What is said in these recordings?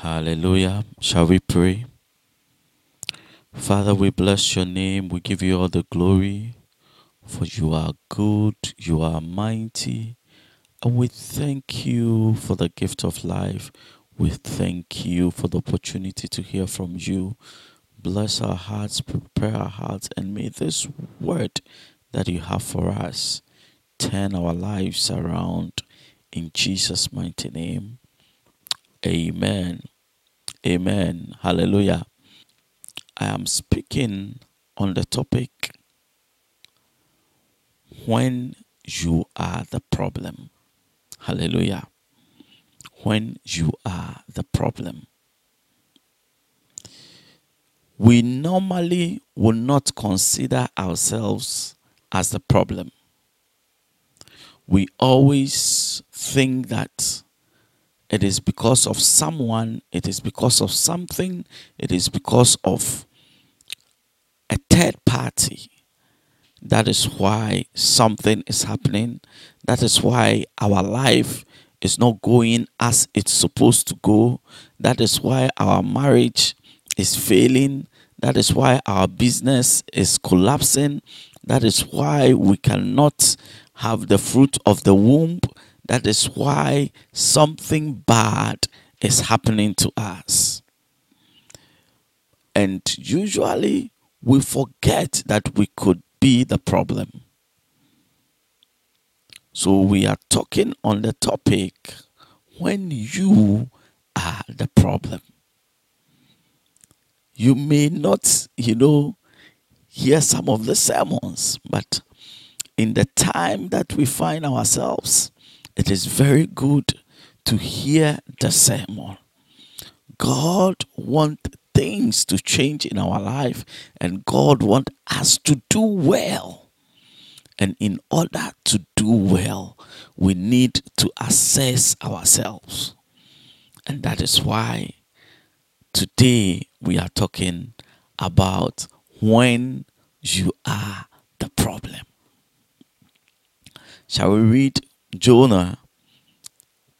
Hallelujah. Shall we pray? Father, we bless your name. We give you all the glory, for you are good, you are mighty, and we thank you for the gift of life. We thank you for the opportunity to hear from you. Bless our hearts, prepare our hearts, and may this word that you have for us turn our lives around in Jesus' mighty name. Amen. Amen. Hallelujah. I am speaking on the topic when you are the problem. Hallelujah. When you are the problem. We normally will not consider ourselves as the problem. We always think that it is because of someone, it is because of something, it is because of a third party. That is why something is happening. That is why our life is not going as it's supposed to go. That is why our marriage is failing. That is why our business is collapsing. That is why we cannot have the fruit of the womb. That is why something bad is happening to us. And usually we forget that we could be the problem. So we are talking on the topic when you are the problem. You may not, you know, hear some of the sermons, but in the time that we find ourselves, it is very good to hear the sermon. God wants things to change in our life, and God wants us to do well. And in order to do well, we need to assess ourselves. And that is why today we are talking about when you are the problem. Shall we read Jonah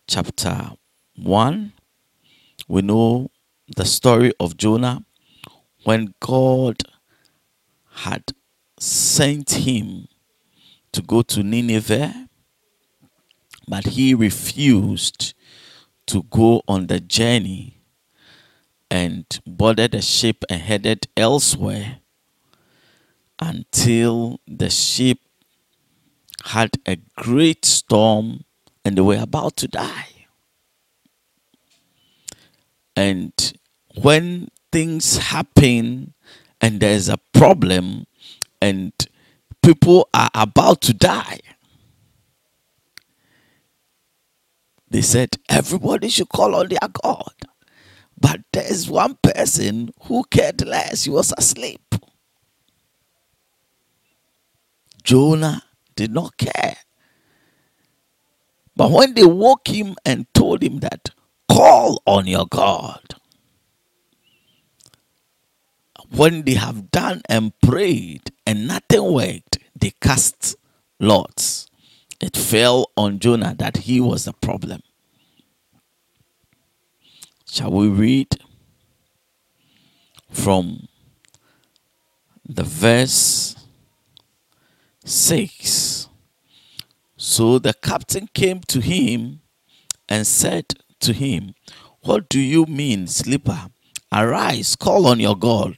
chapter 1? We know the story of Jonah when God had sent him to go to Nineveh, but he refused to go on the journey and boarded a ship and headed elsewhere until the ship had a great storm and they were about to die. And when things happen and there's a problem and people are about to die, they said everybody should call on their God. But there's one person who cared less, he was asleep. Jonah did not care. But when they woke him and told him that, call on your God, when they have done and prayed and nothing worked, they cast lots. It fell on Jonah that he was the problem. Shall we read from the verse 6? So the captain came to him and said to him, What do you mean, sleeper? Arise, call on your God.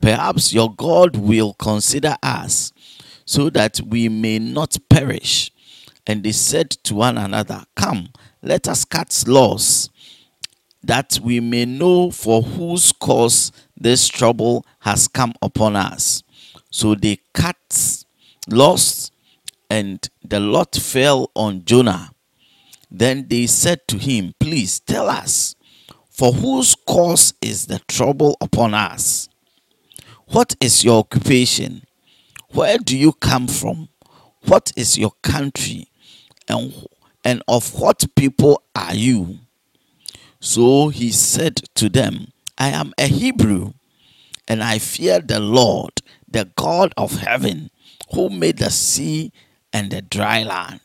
Perhaps your God will consider us so that we may not perish. And they said to one another, Come, let us cut loss, that we may know for whose cause this trouble has come upon us. So they cut loss, and the lot fell on Jonah. Then they said to him, Please tell us, for whose cause is the trouble upon us? What is your occupation? Where do you come from? What is your country? And, and of what people are you? So he said to them, I am a Hebrew, and I fear the Lord, the God of heaven, who made the sea and the dry land.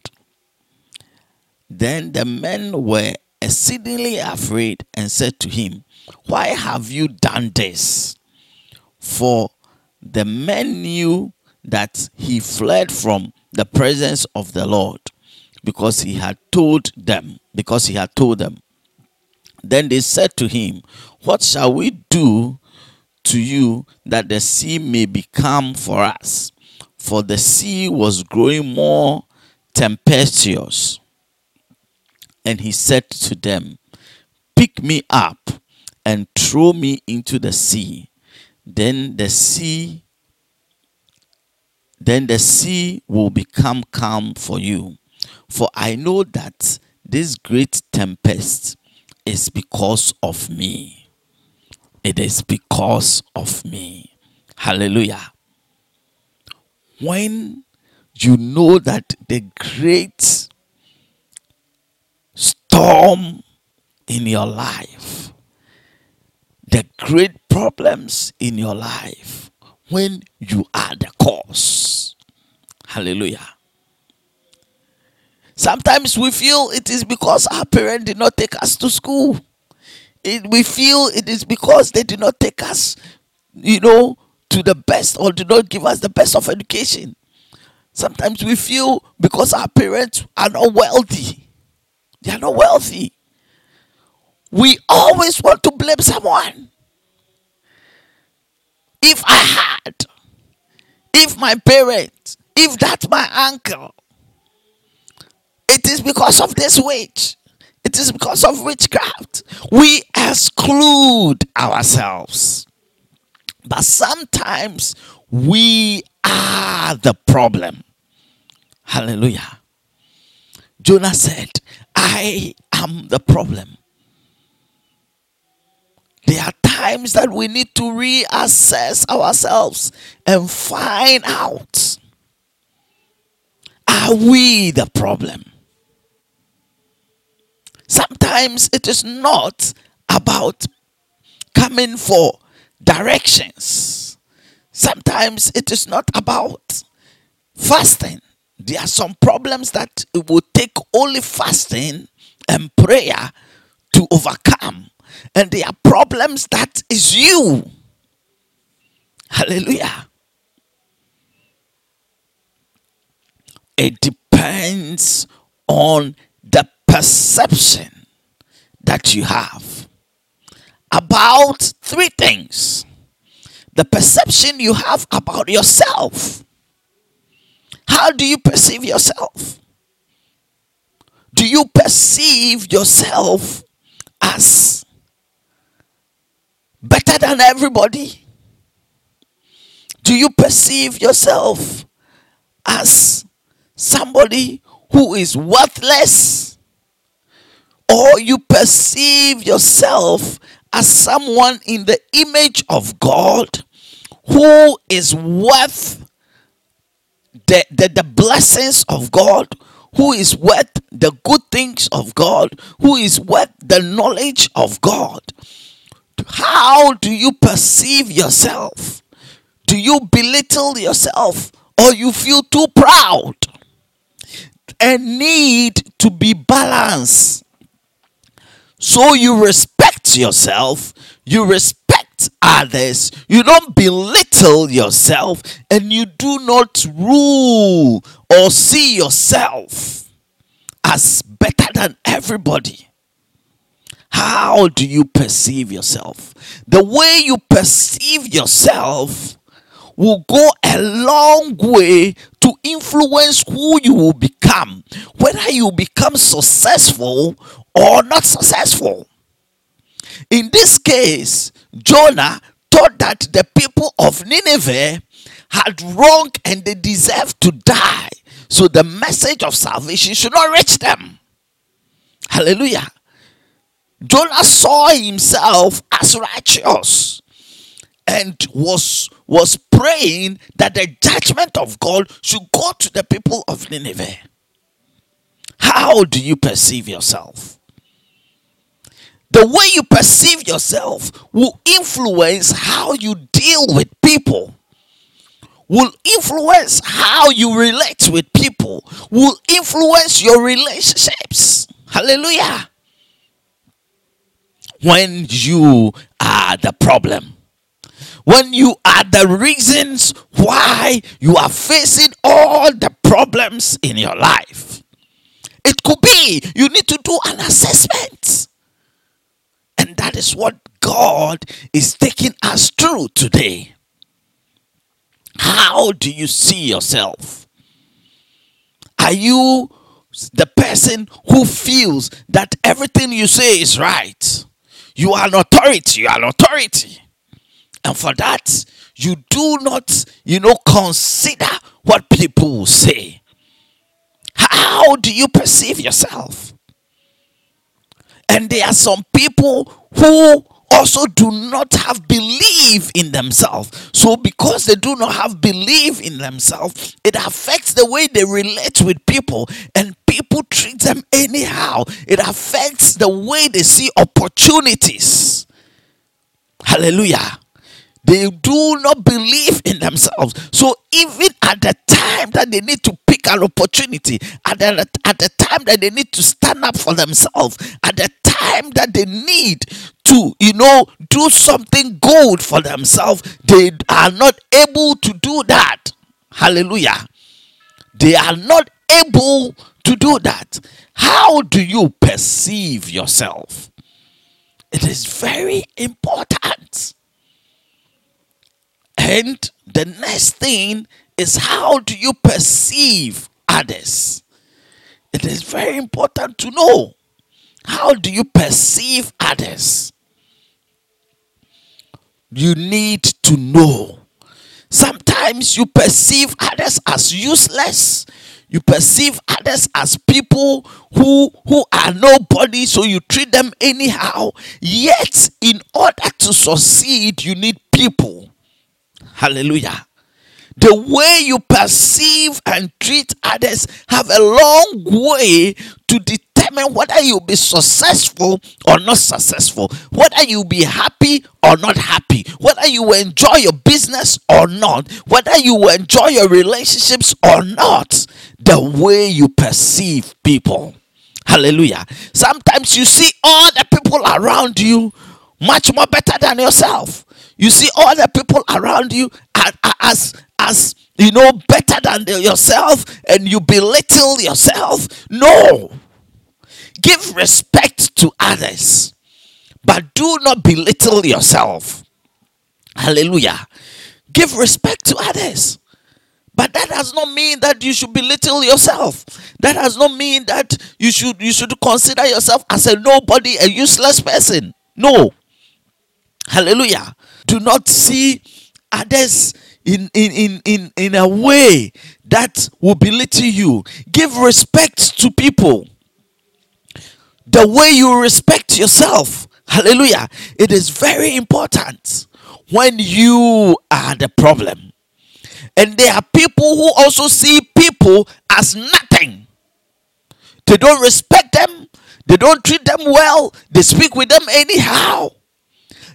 Then the men were exceedingly afraid and said to him, Why have you done this? For the men knew that he fled from the presence of the Lord because he had told them, because he had told them. Then they said to him, What shall we do to you that the sea may become for us? For the sea was growing more tempestuous. And he said to them, Pick me up and throw me into the sea. Then the sea then the sea will become calm for you. For I know that this great tempest is because of me. It is because of me. Hallelujah. When you know that the great storm in your life, the great problems in your life, when you are the cause. Hallelujah. Sometimes we feel it is because our parents did not take us to school. It, we feel it is because they did not take us, you know, to the best or did not give us the best of education. Sometimes we feel because our parents are not wealthy. They are not wealthy. We always want to blame someone. If I had, if my parents, if that's my uncle, it is because of this witch. It is because of witchcraft. We exclude ourselves. But sometimes we are the problem. Hallelujah. Jonah said, I am the problem. There are times that we need to reassess ourselves and find out are we the problem? Sometimes it is not about coming for directions. Sometimes it is not about fasting. There are some problems that it will take only fasting and prayer to overcome and there are problems that is you. Hallelujah. It depends on the perception that you have about three things the perception you have about yourself. How do you perceive yourself? Do you perceive yourself as better than everybody? Do you perceive yourself as somebody who is worthless? Or you perceive yourself as someone in the image of God who is worth the, the, the blessings of God, who is worth the good things of God, who is worth the knowledge of God. How do you perceive yourself? Do you belittle yourself or you feel too proud? And need to be balanced. So you respect yourself, you respect others, you don't belittle yourself, and you do not rule or see yourself as better than everybody. How do you perceive yourself? The way you perceive yourself will go a long way to influence who you will become, whether you become successful or not successful. In this case, Jonah thought that the people of Nineveh had wrong and they deserved to die. So the message of salvation should not reach them. Hallelujah. Jonah saw himself as righteous and was was praying that the judgment of God should go to the people of Nineveh. How do you perceive yourself? The way you perceive yourself will influence how you deal with people. Will influence how you relate with people. Will influence your relationships. Hallelujah. when you are the problem. When you are the reasons why you are facing all the problems in your life. It could be you need to do an assessment. And that is what God is taking us through today. How do you see yourself? Are you the person who feels that everything you say is right? You are an authority, you are an authority. And for that, you do not, you know, consider what people say. How do you perceive yourself? And there are some people who also do not have belief in themselves. So, because they do not have belief in themselves, it affects the way they relate with people, and people treat them anyhow. It affects the way they see opportunities. Hallelujah. They do not believe in themselves. So, even at the time that they need to pick an opportunity, at the, at the time that they need to stand up for themselves, at the time that they need to, you know, do something good for themselves, they are not able to do that. Hallelujah. They are not able to do that. How do you perceive yourself? It is very important. And the next thing is how do you perceive others? It is very important to know how do you perceive others? You need to know. Sometimes you perceive others as useless. You perceive others as people who who are nobody, so you treat them anyhow. Yet, in order to succeed, you need people. Hallelujah. The way you perceive and treat others have a long way to determine whether you'll be successful or not successful, whether you'll be happy or not happy, whether you will enjoy your business or not, whether you will enjoy your relationships or not. The way you perceive people. Hallelujah. Sometimes you see all the people around you much more better than yourself. You see all the people around you as as you know better than yourself and you belittle yourself. No. Give respect to others, but do not belittle yourself. Hallelujah. Give respect to others. But that does not mean that you should belittle yourself. That does not mean that you should you should consider yourself as a nobody, a useless person. No. Hallelujah. Do not see others in, in, in, in, in a way that will belittle you. Give respect to people. The way you respect yourself. Hallelujah. It is very important when you are the problem. And there are people who also see people as nothing. They don't respect them, they don't treat them well, they speak with them anyhow.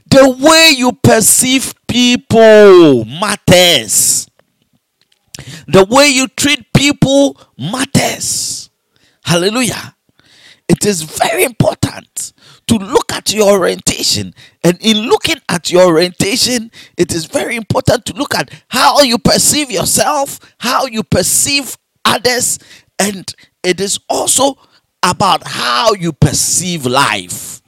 The way you perceive people matters. The way you treat people matters. Hallelujah. It is very important to look at your orientation. And in looking at your orientation, it is very important to look at how you perceive yourself, how you perceive others, and it is also about how you perceive life.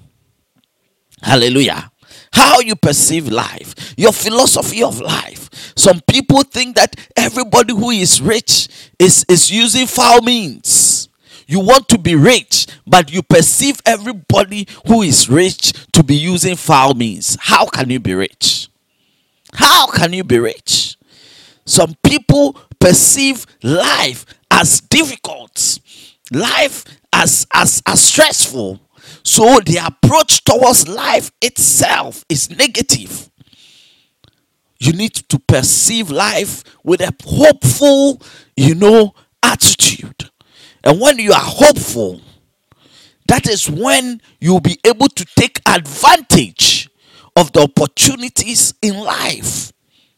Hallelujah how you perceive life, your philosophy of life. Some people think that everybody who is rich is, is using foul means. You want to be rich, but you perceive everybody who is rich to be using foul means. How can you be rich? How can you be rich? Some people perceive life as difficult, life as, as, as stressful so the approach towards life itself is negative. You need to perceive life with a hopeful, you know, attitude. And when you are hopeful, that is when you'll be able to take advantage of the opportunities in life.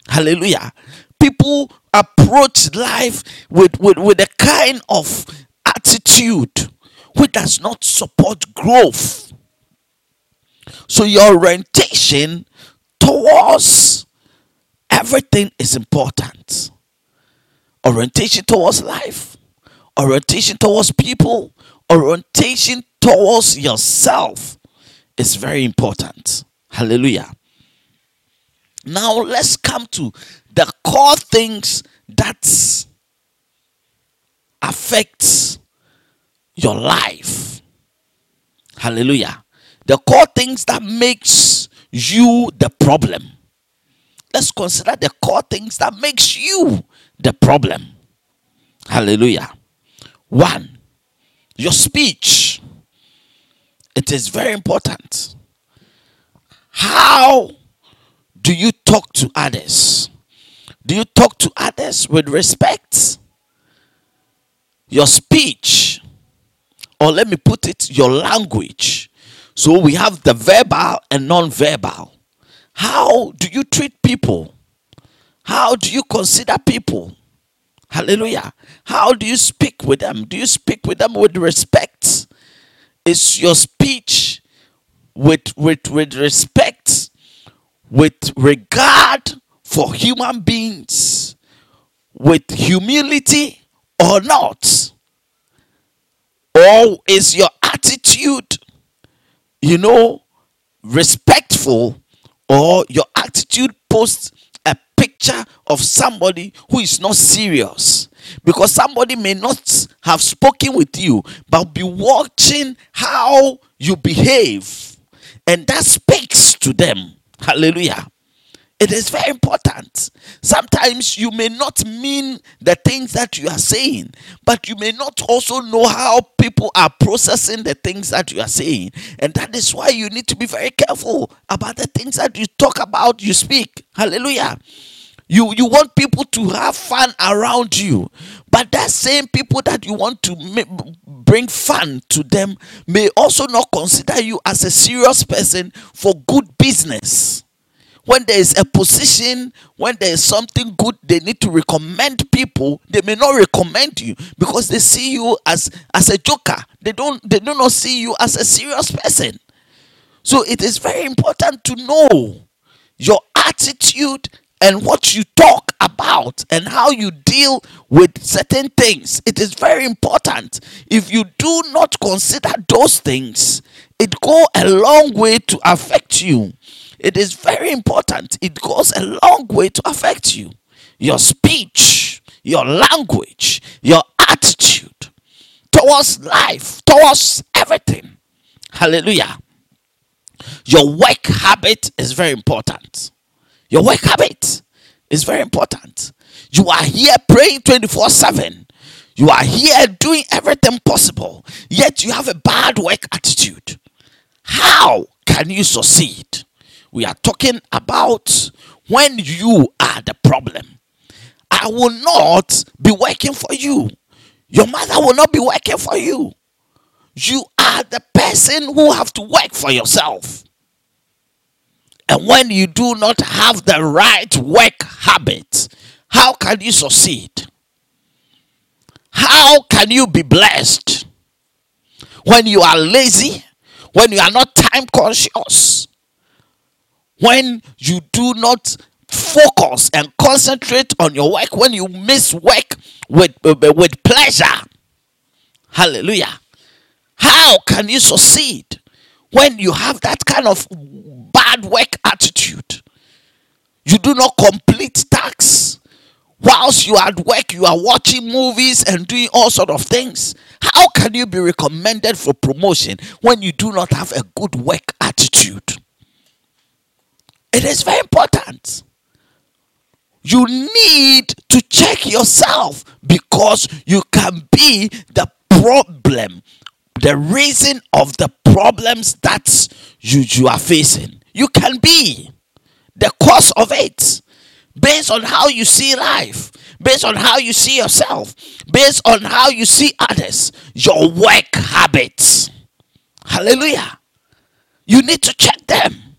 Hallelujah. People approach life with, with, with a kind of attitude which does not support growth. So your orientation towards everything is important. Orientation towards life, orientation towards people, orientation towards yourself is very important. Hallelujah. Now let's come to the core things that affects your life. Hallelujah. The core things that makes you the problem. Let's consider the core things that makes you the problem. Hallelujah. One, your speech. It is very important. How do you talk to others? Do you talk to others with respect? Your speech, or let me put it, your language. So we have the verbal and non verbal. How do you treat people? How do you consider people? Hallelujah. How do you speak with them? Do you speak with them with respect? Is your speech with, with, with respect, with regard for human beings, with humility or not? Or is your attitude, you know, respectful, or your attitude posts a picture of somebody who is not serious? Because somebody may not have spoken with you, but be watching how you behave, and that speaks to them. Hallelujah. It is very important. Sometimes you may not mean the things that you are saying, but you may not also know how people are processing the things that you are saying. And that is why you need to be very careful about the things that you talk about, you speak. Hallelujah. You, you want people to have fun around you, but that same people that you want to bring fun to them may also not consider you as a serious person for good business when there is a position, when there is something good, they need to recommend people. They may not recommend you because they see you as as a joker. They don't they do not see you as a serious person. So it is very important to know your attitude and what you talk about and how you deal with certain things. It is very important. If you do not consider those things, it go a long way to affect you. It is very important. It goes a long way to affect you. Your speech, your language, your attitude towards life, towards everything. Hallelujah. Your work habit is very important. Your work habit is very important. You are here praying 24 7. You are here doing everything possible, yet you have a bad work attitude. How can you succeed? We are talking about when you are the problem. I will not be working for you. Your mother will not be working for you. You are the person who have to work for yourself. And when you do not have the right work habit, how can you succeed? How can you be blessed? When you are lazy, when you are not time conscious, when you do not focus and concentrate on your work, when you miss work with, uh, with pleasure. Hallelujah. How can you succeed when you have that kind of bad work attitude? You do not complete tasks. Whilst you are at work, you are watching movies and doing all sort of things. How can you be recommended for promotion when you do not have a good work attitude? It is very important. You need to check yourself because you can be the problem, the reason of the problems that you, you are facing. You can be the cause of it based on how you see life, based on how you see yourself, based on how you see others, your work habits. Hallelujah. You need to check them.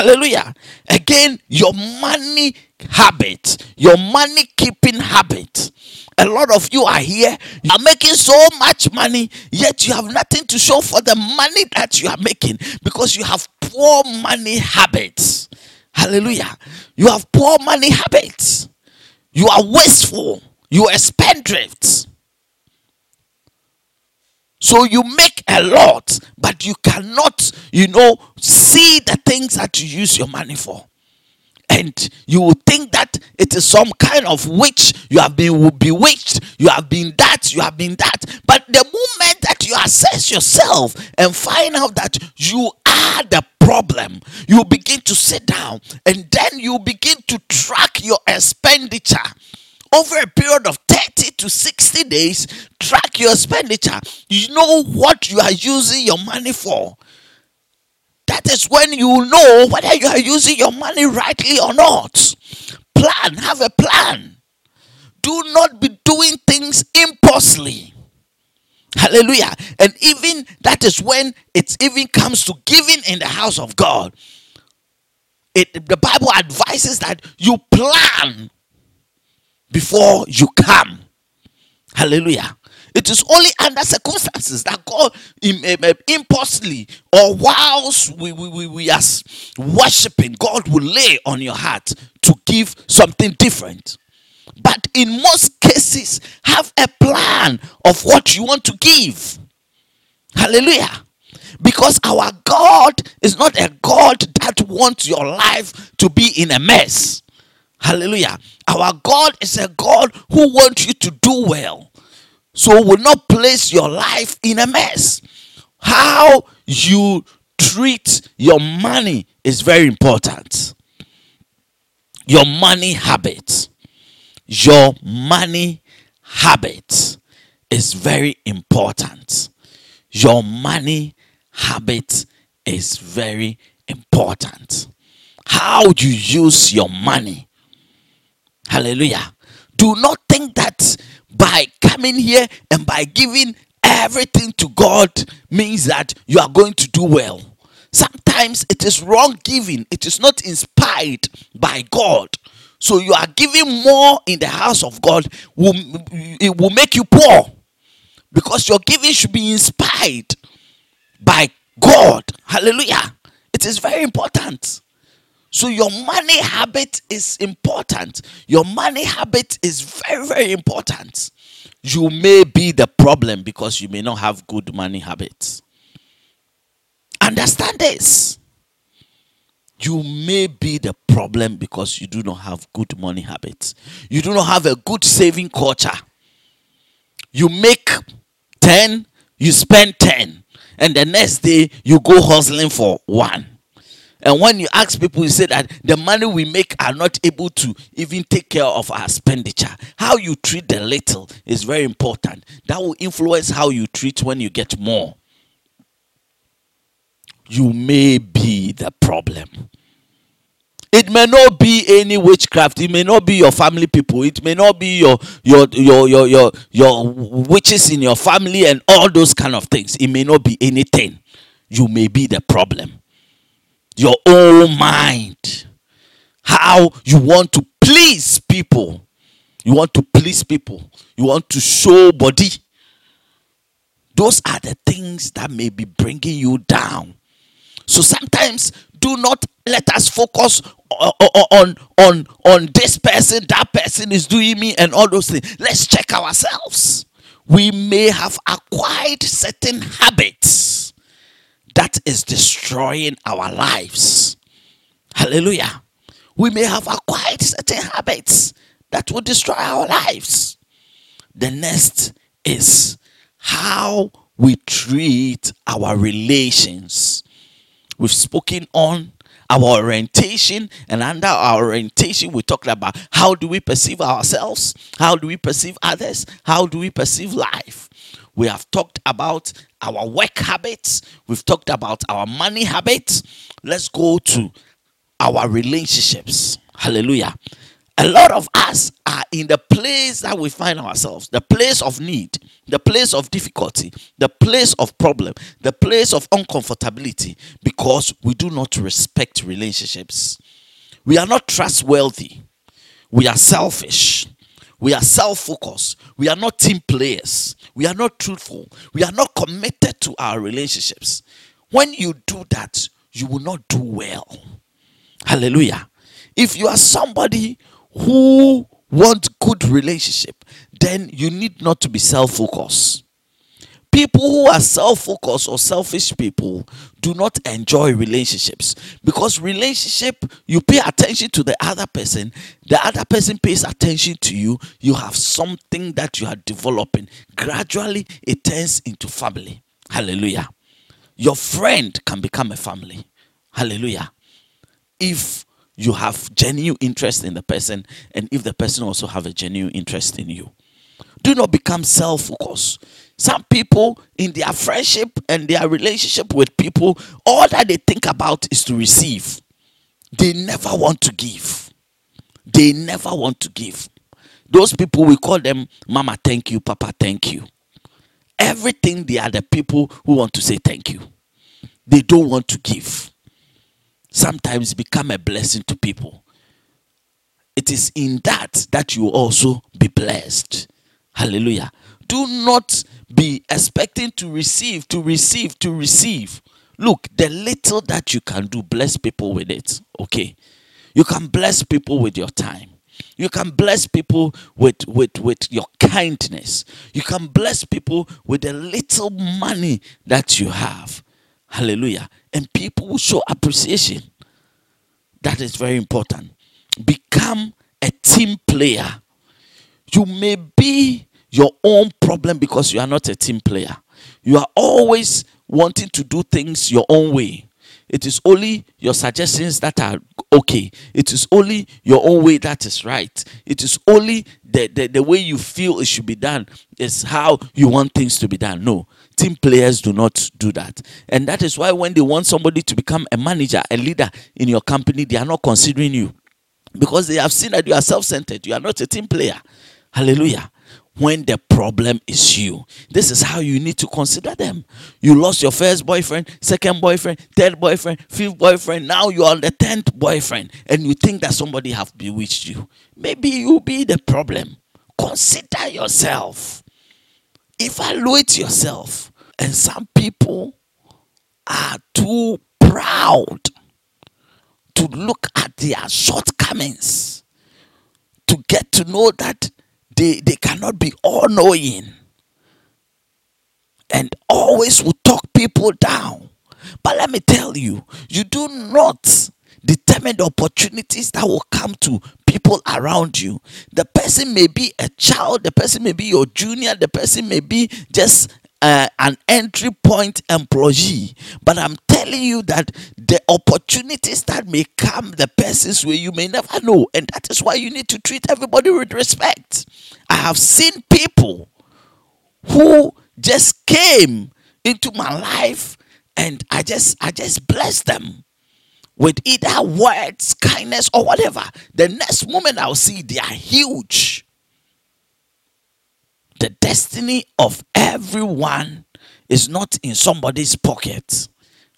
Hallelujah. Again, your money habit, your money keeping habit, A lot of you are here, you are making so much money, yet you have nothing to show for the money that you are making because you have poor money habits. Hallelujah. You have poor money habits. You are wasteful. You are spendthrifts. So you make a lot, but you cannot, you know, see the things that you use your money for. And you will think that it is some kind of witch. You have been bewitched. You have been that. You have been that. But the moment that you assess yourself and find out that you are the problem, you begin to sit down and then you begin to track your expenditure over a period of 30 to 60 days, track your expenditure. You know what you are using your money for. That is when you know whether you are using your money rightly or not. Plan, have a plan. Do not be doing things impulsively. Hallelujah. And even that is when it even comes to giving in the house of God. It, the Bible advises that you plan before you come. Hallelujah. It is only under circumstances that God impulsively or whilst we, we, we, we are worshiping, God will lay on your heart to give something different. But in most cases, have a plan of what you want to give. Hallelujah. Because our God is not a God that wants your life to be in a mess. Hallelujah. Our God is a God who wants you to do well. So will not place your life in a mess. How you treat your money is very important. Your money habit. Your money habit is very important. Your money habit is very important. How you use your money Hallelujah. Do not think that by coming here and by giving everything to God means that you are going to do well. Sometimes it is wrong giving, it is not inspired by God. So you are giving more in the house of God, will, it will make you poor because your giving should be inspired by God. Hallelujah. It is very important. So your money habit is important. Your money habit is very, very important. You may be the problem because you may not have good money habits. Understand this. You may be the problem because you do not have good money habits. You do not have a good saving culture. You make 10, you spend 10, and the next day you go hustling for one and when you ask people, you say that the money we make are not able to even take care of our expenditure. How you treat the little is very important. That will influence how you treat when you get more. You may be the problem. It may not be any witchcraft. It may not be your family people. It may not be your your your your your, your witches in your family and all those kind of things. It may not be anything. You may be the problem your own mind. How you want to please people. You want to please people. You want to show body. Those are the things that may be bringing you down. So sometimes do not let us focus on on on on this person that person is doing me and all those things let's check ourselves we may have acquired certain habits that is destroying our lives. Hallelujah. We may have acquired certain habits that will destroy our lives. The next is how we treat our relations. We've spoken on our orientation, and under our orientation, we talked about how do we perceive ourselves, how do we perceive others, how do we perceive life. We have talked about our work habits, we've talked about our money habits. Let's go to our relationships. Hallelujah. A lot of us are in the place that we find ourselves, the place of need, the place of difficulty, the place of problem, the place of uncomfortability, because we do not respect relationships. We are not trustworthy. We are selfish. We are self focused. We are not team players. We are not truthful. We are not committed to our relationships. When you do that, you will not do well. Hallelujah. If you are somebody who wants good relationship, then you need not to be self-focused. People who are self-focused or selfish people do not enjoy relationships because relationship you pay attention to the other person, the other person pays attention to you, you have something that you are developing. Gradually it turns into family. Hallelujah. Your friend can become a family. Hallelujah. If you have genuine interest in the person and if the person also have a genuine interest in you do not become self-focused some people in their friendship and their relationship with people all that they think about is to receive. They never want to give. They never want to give. Those people we call them mama thank you. Papa thank you. Everything they are the people who want to say thank you. They don't want to give. Sometimes become a blessing to people. It is in that that you also be blessed. Hallelujah. Do not be expecting to receive, to receive, to receive. Look, the little that you can do, bless people with it. Okay. You can bless people with your time. You can bless people with, with, with your kindness. You can bless people with the little money that you have. Hallelujah. And people will show appreciation. That is very important. Become a team player. You may be your own problem because you are not a team player. You are always wanting to do things your own way. It is only your suggestions that are okay. It is only your own way that is right. It is only the, the, the way you feel it should be done is how you want things to be done. No, team players do not do that. And that is why when they want somebody to become a manager, a leader in your company, they are not considering you because they have seen that you are self centered. You are not a team player. Hallelujah when the problem is you. This is how you need to consider them. You lost your first boyfriend, second boyfriend, third boyfriend, fifth boyfriend. Now you are the tenth boyfriend, and you think that somebody have bewitched you. Maybe you be the problem. Consider yourself. Evaluate yourself. And some people are too proud to look at their shortcomings to get to know that they, they cannot be all knowing and always will talk people down. But let me tell you, you do not determine the opportunities that will come to people around you. The person may be a child, the person may be your junior, the person may be just uh, an entry point employee. But I'm telling you that the opportunities that may come the person's way, you may never know. And that is why you need to treat everybody with respect. I have seen people who just came into my life and I just I just bless them with either words, kindness, or whatever. The next moment I'll see they are huge the destiny of everyone is not in somebody's pocket.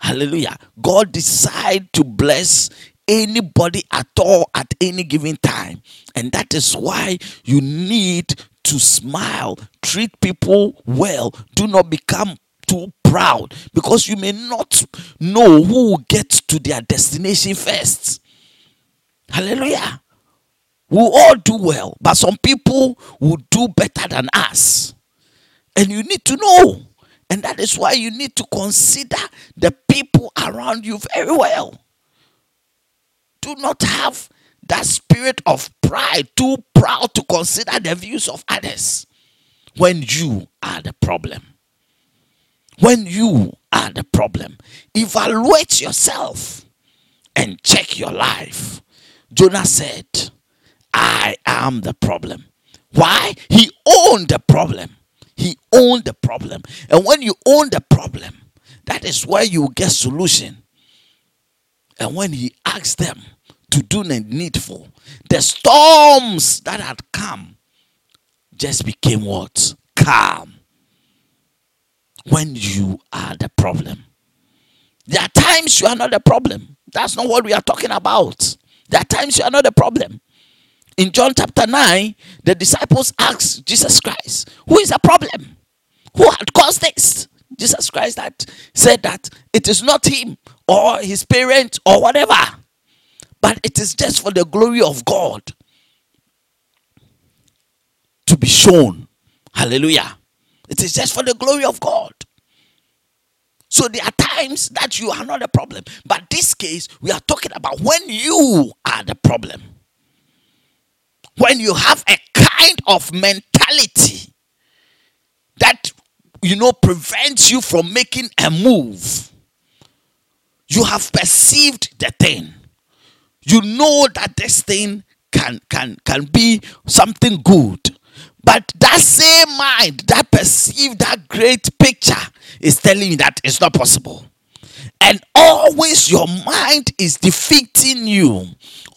Hallelujah. God decide to bless anybody at all at any given time. And that is why you need to smile, treat people well. Do not become too proud because you may not know who will get to their destination first. Hallelujah. We'll all do well, but some people will do better than us. And you need to know. And that is why you need to consider the people around you very well. Do not have that spirit of pride, too proud to consider the views of others when you are the problem. When you are the problem, evaluate yourself and check your life. Jonah said, I am the problem. Why? He owned the problem. He owned the problem. And when you own the problem, that is where you get solution. And when he asked them to do the needful, the storms that had come just became what? Calm. When you are the problem. There are times you are not the problem. That's not what we are talking about. There are times you are not the problem. In John chapter 9, the disciples asked Jesus Christ, Who is the problem? Who had caused this? Jesus Christ that said that it is not him or his parents or whatever, but it is just for the glory of God to be shown. Hallelujah. It is just for the glory of God. So there are times that you are not a problem. But this case, we are talking about when you are the problem. When you have a kind of mentality that you know prevents you from making a move. You have perceived the thing. You know that this thing can can can be something good. But that same mind that perceived that great picture is telling you that it's not possible. And always your mind is defeating you.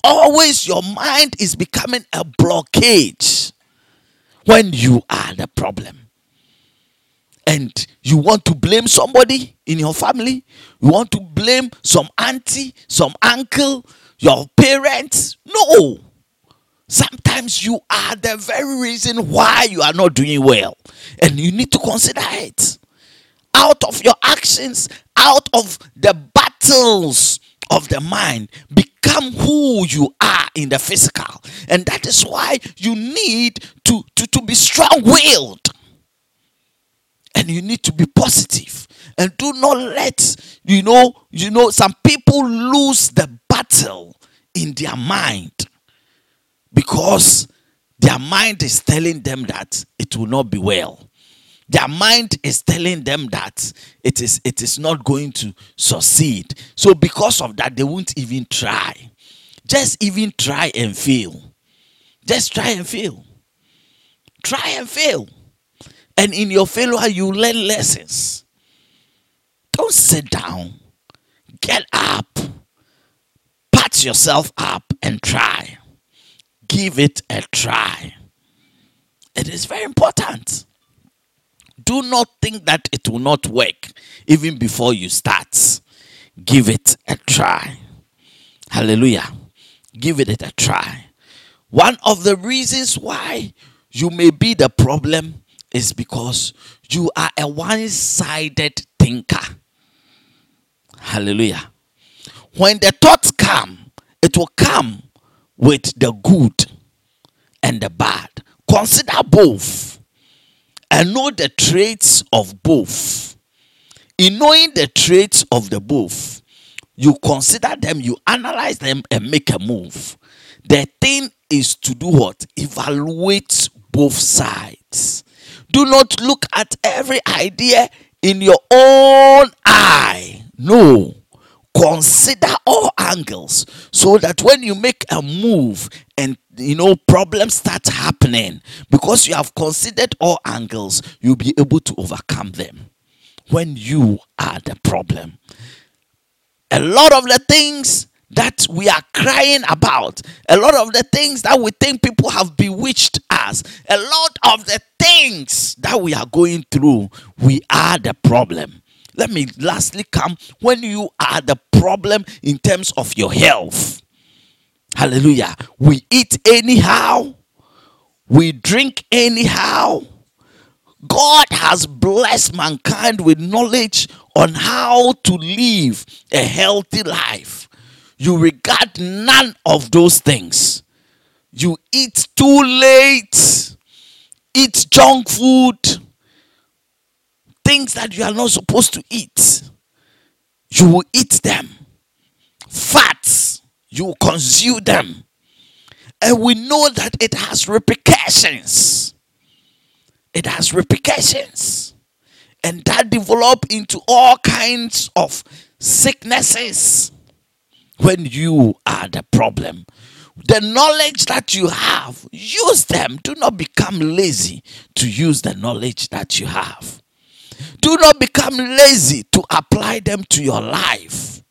Always your mind is becoming a blockade when you are the problem and you want to blame somebody in your family, you want to blame some auntie, some uncle, your parents. No. Sometimes you are the very reason why you are not doing well, and you need to consider it. Out of your actions, out of the battles of the mind, become who you are in the physical. And that is why you need to, to, to be strong willed and you need to be positive. And do not let you know you know some people lose the battle in their mind because their mind is telling them that it will not be well their mind is telling them that it is it is not going to succeed so because of that they won't even try just even try and fail just try and fail try and fail and in your failure, you learn lessons. Don't sit down. Get up. Pat yourself up and try. Give it a try. It is very important. Do not think that it will not work even before you start. Give it a try. Hallelujah. Give it a try. One of the reasons why you may be the problem is because you are a one sided thinker. Hallelujah. When the thoughts come, it will come with the good and the bad. Consider both and know the traits of both. In knowing the traits of the both, you consider them, you analyze them, and make a move. The thing is to do what? Evaluate both sides. Do not look at every idea in your own eye. No. Consider all angles so that when you make a move and you know problems start happening because you have considered all angles, you'll be able to overcome them when you are the problem. A lot of the things that we are crying about, a lot of the things that we think people have bewitched us, a lot of the things that we are going through, we are the problem. Let me lastly come when you are the problem in terms of your health. Hallelujah. We eat anyhow, we drink anyhow. God has blessed mankind with knowledge on how to live a healthy life you regard none of those things. You eat too late, eat junk food, things that you are not supposed to eat. You will eat them. Fats, you consume them. And we know that it has repercussions. It has repercussions. And that develop into all kinds of sicknesses when you are the problem. The knowledge that you have, use them. Do not become lazy to use the knowledge that you have. Do not become lazy to apply them to your life.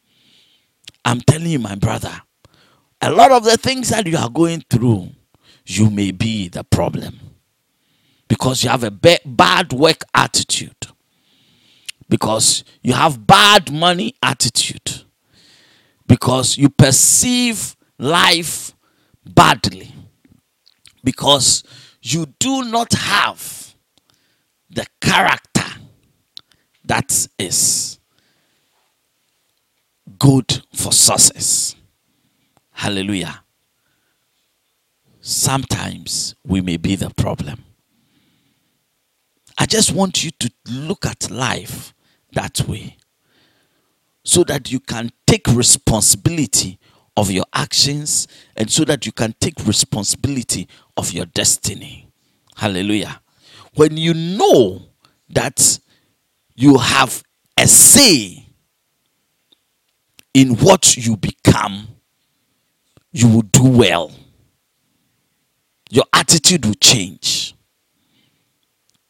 I'm telling you, my brother, a lot of the things that you are going through, you may be the problem because you have a bad work attitude, because you have bad money attitude because you perceive life badly. Because you do not have the character that is good for success. Hallelujah. Sometimes we may be the problem. I just want you to look at life that way so that you can take responsibility of your actions and so that you can take responsibility of your destiny. Hallelujah. When you know that you have a say in what you become, you will do well. Your attitude will change.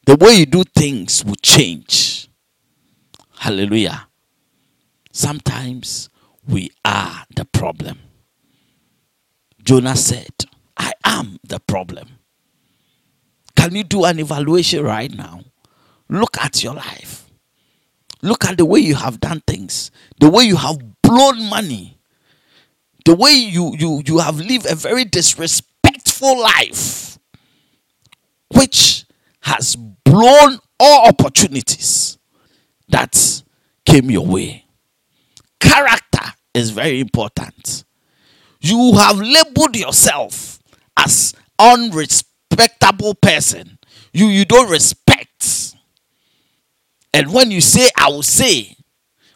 The way you do things will change. Hallelujah. Sometimes we are the problem. Jonah said, I am the problem. Can you do an evaluation right now? Look at your life. Look at the way you have done things, the way you have blown money, the way you, you, you have lived a very disrespectful life, which has blown all opportunities that came your way. Character is very important. You have labeled yourself as unrespectable person. You you don't respect. And when you say I will say,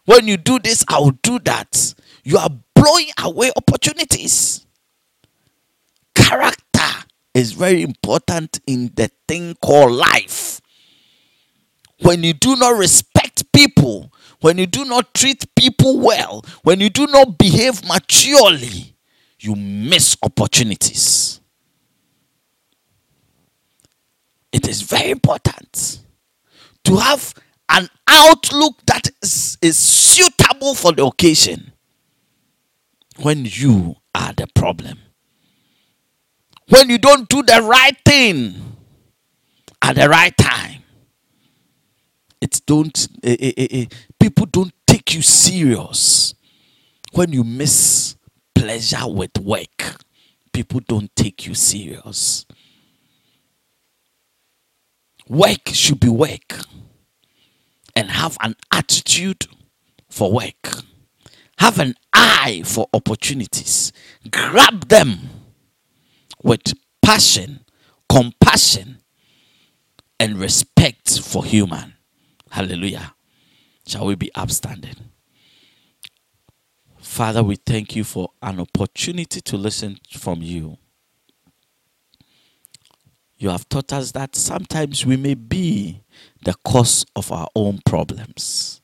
when you do this I will do that, you are blowing away opportunities. Character is very important in the thing called life. When you do not respect people, when you do not treat people well, when you do not behave maturely, you miss opportunities. It is very important to have an outlook that is, is suitable for the occasion when you are the problem. When you don't do the right thing at the right time, it don't eh, eh, eh, eh, people don't take you serious. When you miss pleasure with work, people don't take you serious. Work should be work and have an attitude for work. Have an eye for opportunities. Grab them with passion, compassion, and respect for human. Hallelujah. Shall we be upstanding? Father, we thank you for an opportunity to listen from you. You have taught us that sometimes we may be the cause of our own problems.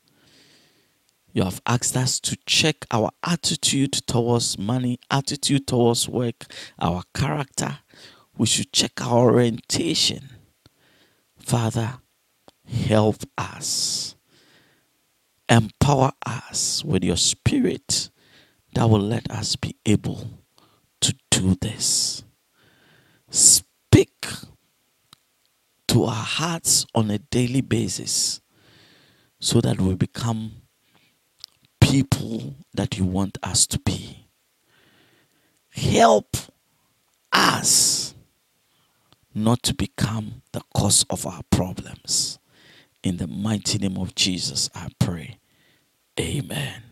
You have asked us to check our attitude towards money, attitude towards work, our character. We should check our orientation. Father, help us. Empower us with your spirit that will let us be able to do this. Speak to our hearts on a daily basis so that we become people that you want us to be. Help us not to become the cause of our problems. In the mighty name of Jesus, I pray. Amen.